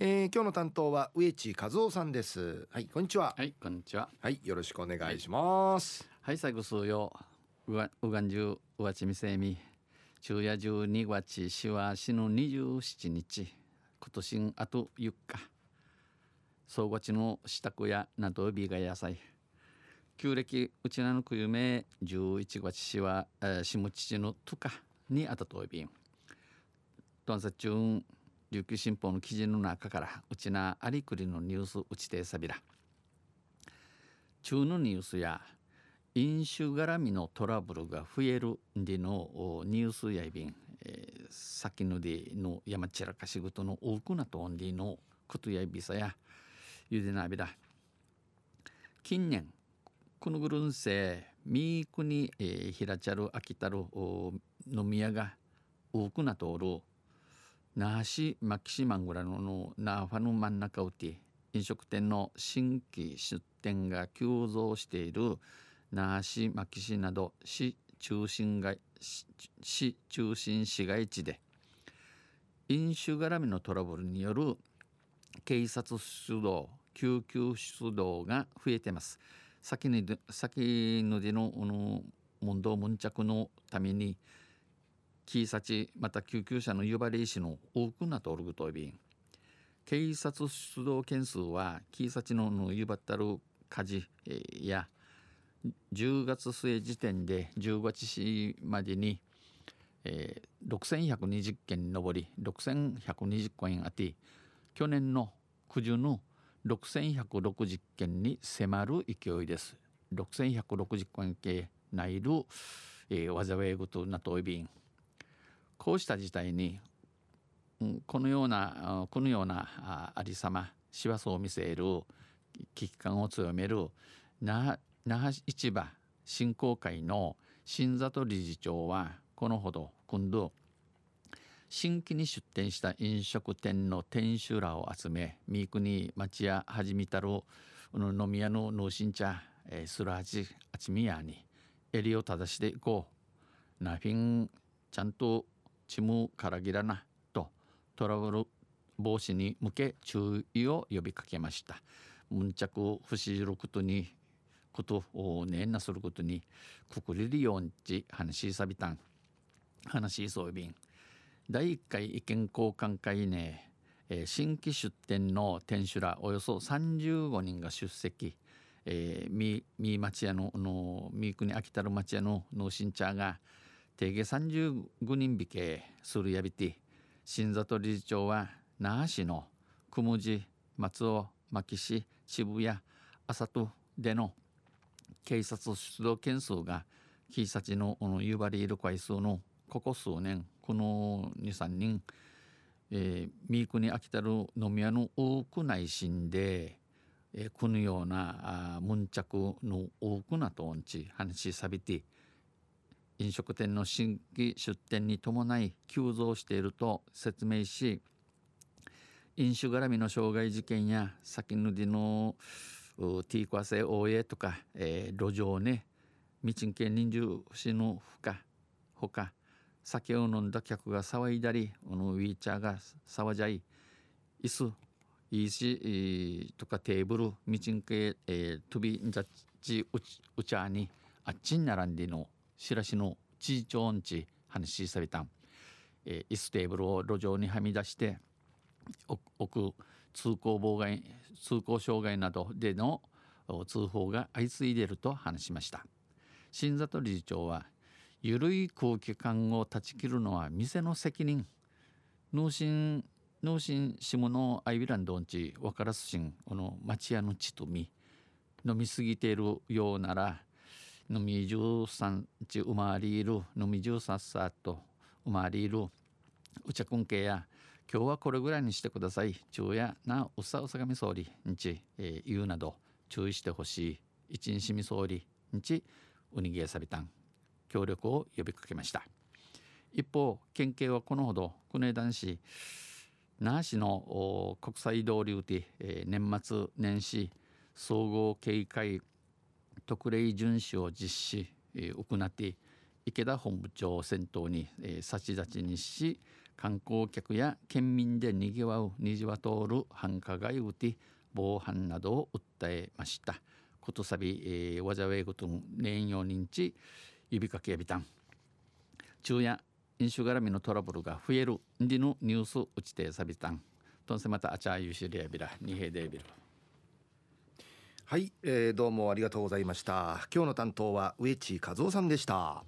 えー、今日の担当は植地和夫さんです。はいこんにちは。はいこんにちは。はいよろしくお願いします。はい最後数曜うがうがんじゅううわちみせみ。昼夜12月しわしの27日。今年あと4日。総合地の支度やなどびが野菜旧暦うちなのくゆめ11月しは、えー、しもちちのとかにあたといびん。とんさちゅん琉球新報の記事の中からうちなありくりのニュースうちてさびら。中のニュースや飲酒絡みのトラブルが増えるんでのニュースやいびん、えー、先のでの山散らかし事の多くなとんでのことやいびさやゆでなびら。近年このぐるんせみーくに、えー、ひらちゃるあきたる飲み屋が多くなとおる那覇市牧島ングラの那覇の真ん中うて飲食店の新規出店が急増している那覇市牧市など市中心街市中心市街地で飲酒絡みのトラブルによる警察出動救急出動が増えてます先に先のでのの問答悶着のためにキーサチまた救急車の呼ばれ石の多くなっとるぐといびん警察出動件数はキーサチののゆばったる火事や10月末時点で10月市までに、えー、6120件に上り6120件あって去年の九十の6160件に迫る勢いです。6160件系内る、えー、災いごとなといびんこうした事態に、うん、このようなこのようなありさま師走を見せる危機感を強める那覇市場振興会の新里理事長はこのほど今度新規に出店した飲食店の店主らを集め三国町屋始めたる飲み屋の農心茶するはちあちみやに襟を正していこう。ナフィンちゃんとちむからぎらなとトラブル防止に向け注意を呼びかけました。むんちゃく不死じることにことをねんなすることにくくれるように話しさびたん。話しそうびん。第1回意見交換会ね、えー、新規出店の店主らおよそ35人が出席、えー、みみ町屋ののみ国秋田の町屋のの新茶が定義35人引けするやびて新里理事長は那覇市の雲寺松尾牧市渋谷浅戸での警察出動件数が警察の夕張いる回数のここ数年この23人、えー、ミークに飽きたる飲み屋の多くないしんで、えー、このようなあ悶着の多くなとんち話しさびて飲食店の新規出店に伴い急増していると説明し飲酒絡みの傷害事件や先ぬりのティーコアセ大江とか、えー、路上ね道んけ人数死のほかほか酒を飲んだ客が騒いだりウィーチャーが騒じゃい椅子いいしとかテーブル道んけ、えー、飛びんじゃっちうちゃにあっちに並んでのしらしの地域音地話しされたん、えー、椅子テーブルを路上にはみ出して置く通行妨害通行障害などでの通報が相次いでいると話しました。新里理事長は緩い空気感を断ち切るのは店の責任。脳神脳神下のアイビランドンチ分からすしんこの町屋の地とみ飲みすぎているようなら飲み十三ち生まれる飲み十三さっと生まれるうちゃくんけや今日はこれぐらいにしてください。昼夜なうさうさがみ総理んち、えー、言うなど注意してほしい。一日み総理んちうにげさびたん。協力を呼びかけました。一方県警はこのほど国枝男子那覇市の国際通りうて、えー、年末年始総合警戒特例巡視を実施、えー、行って池田本部長を先頭に、えー、差し立ちにし観光客や県民でにぎわう虹は通る繁華街うて防犯などを訴えました。ことさび、えー、わざわいごとん年用認知指かけやびたん。昼夜飲酒絡みのトラブルが増えるんでのニュース打ちてさびたん。とんせまたあちゃゆしりやびらにへでびるはい、えー、どうもありがとうございました。今日の担当は植地和夫さんでした。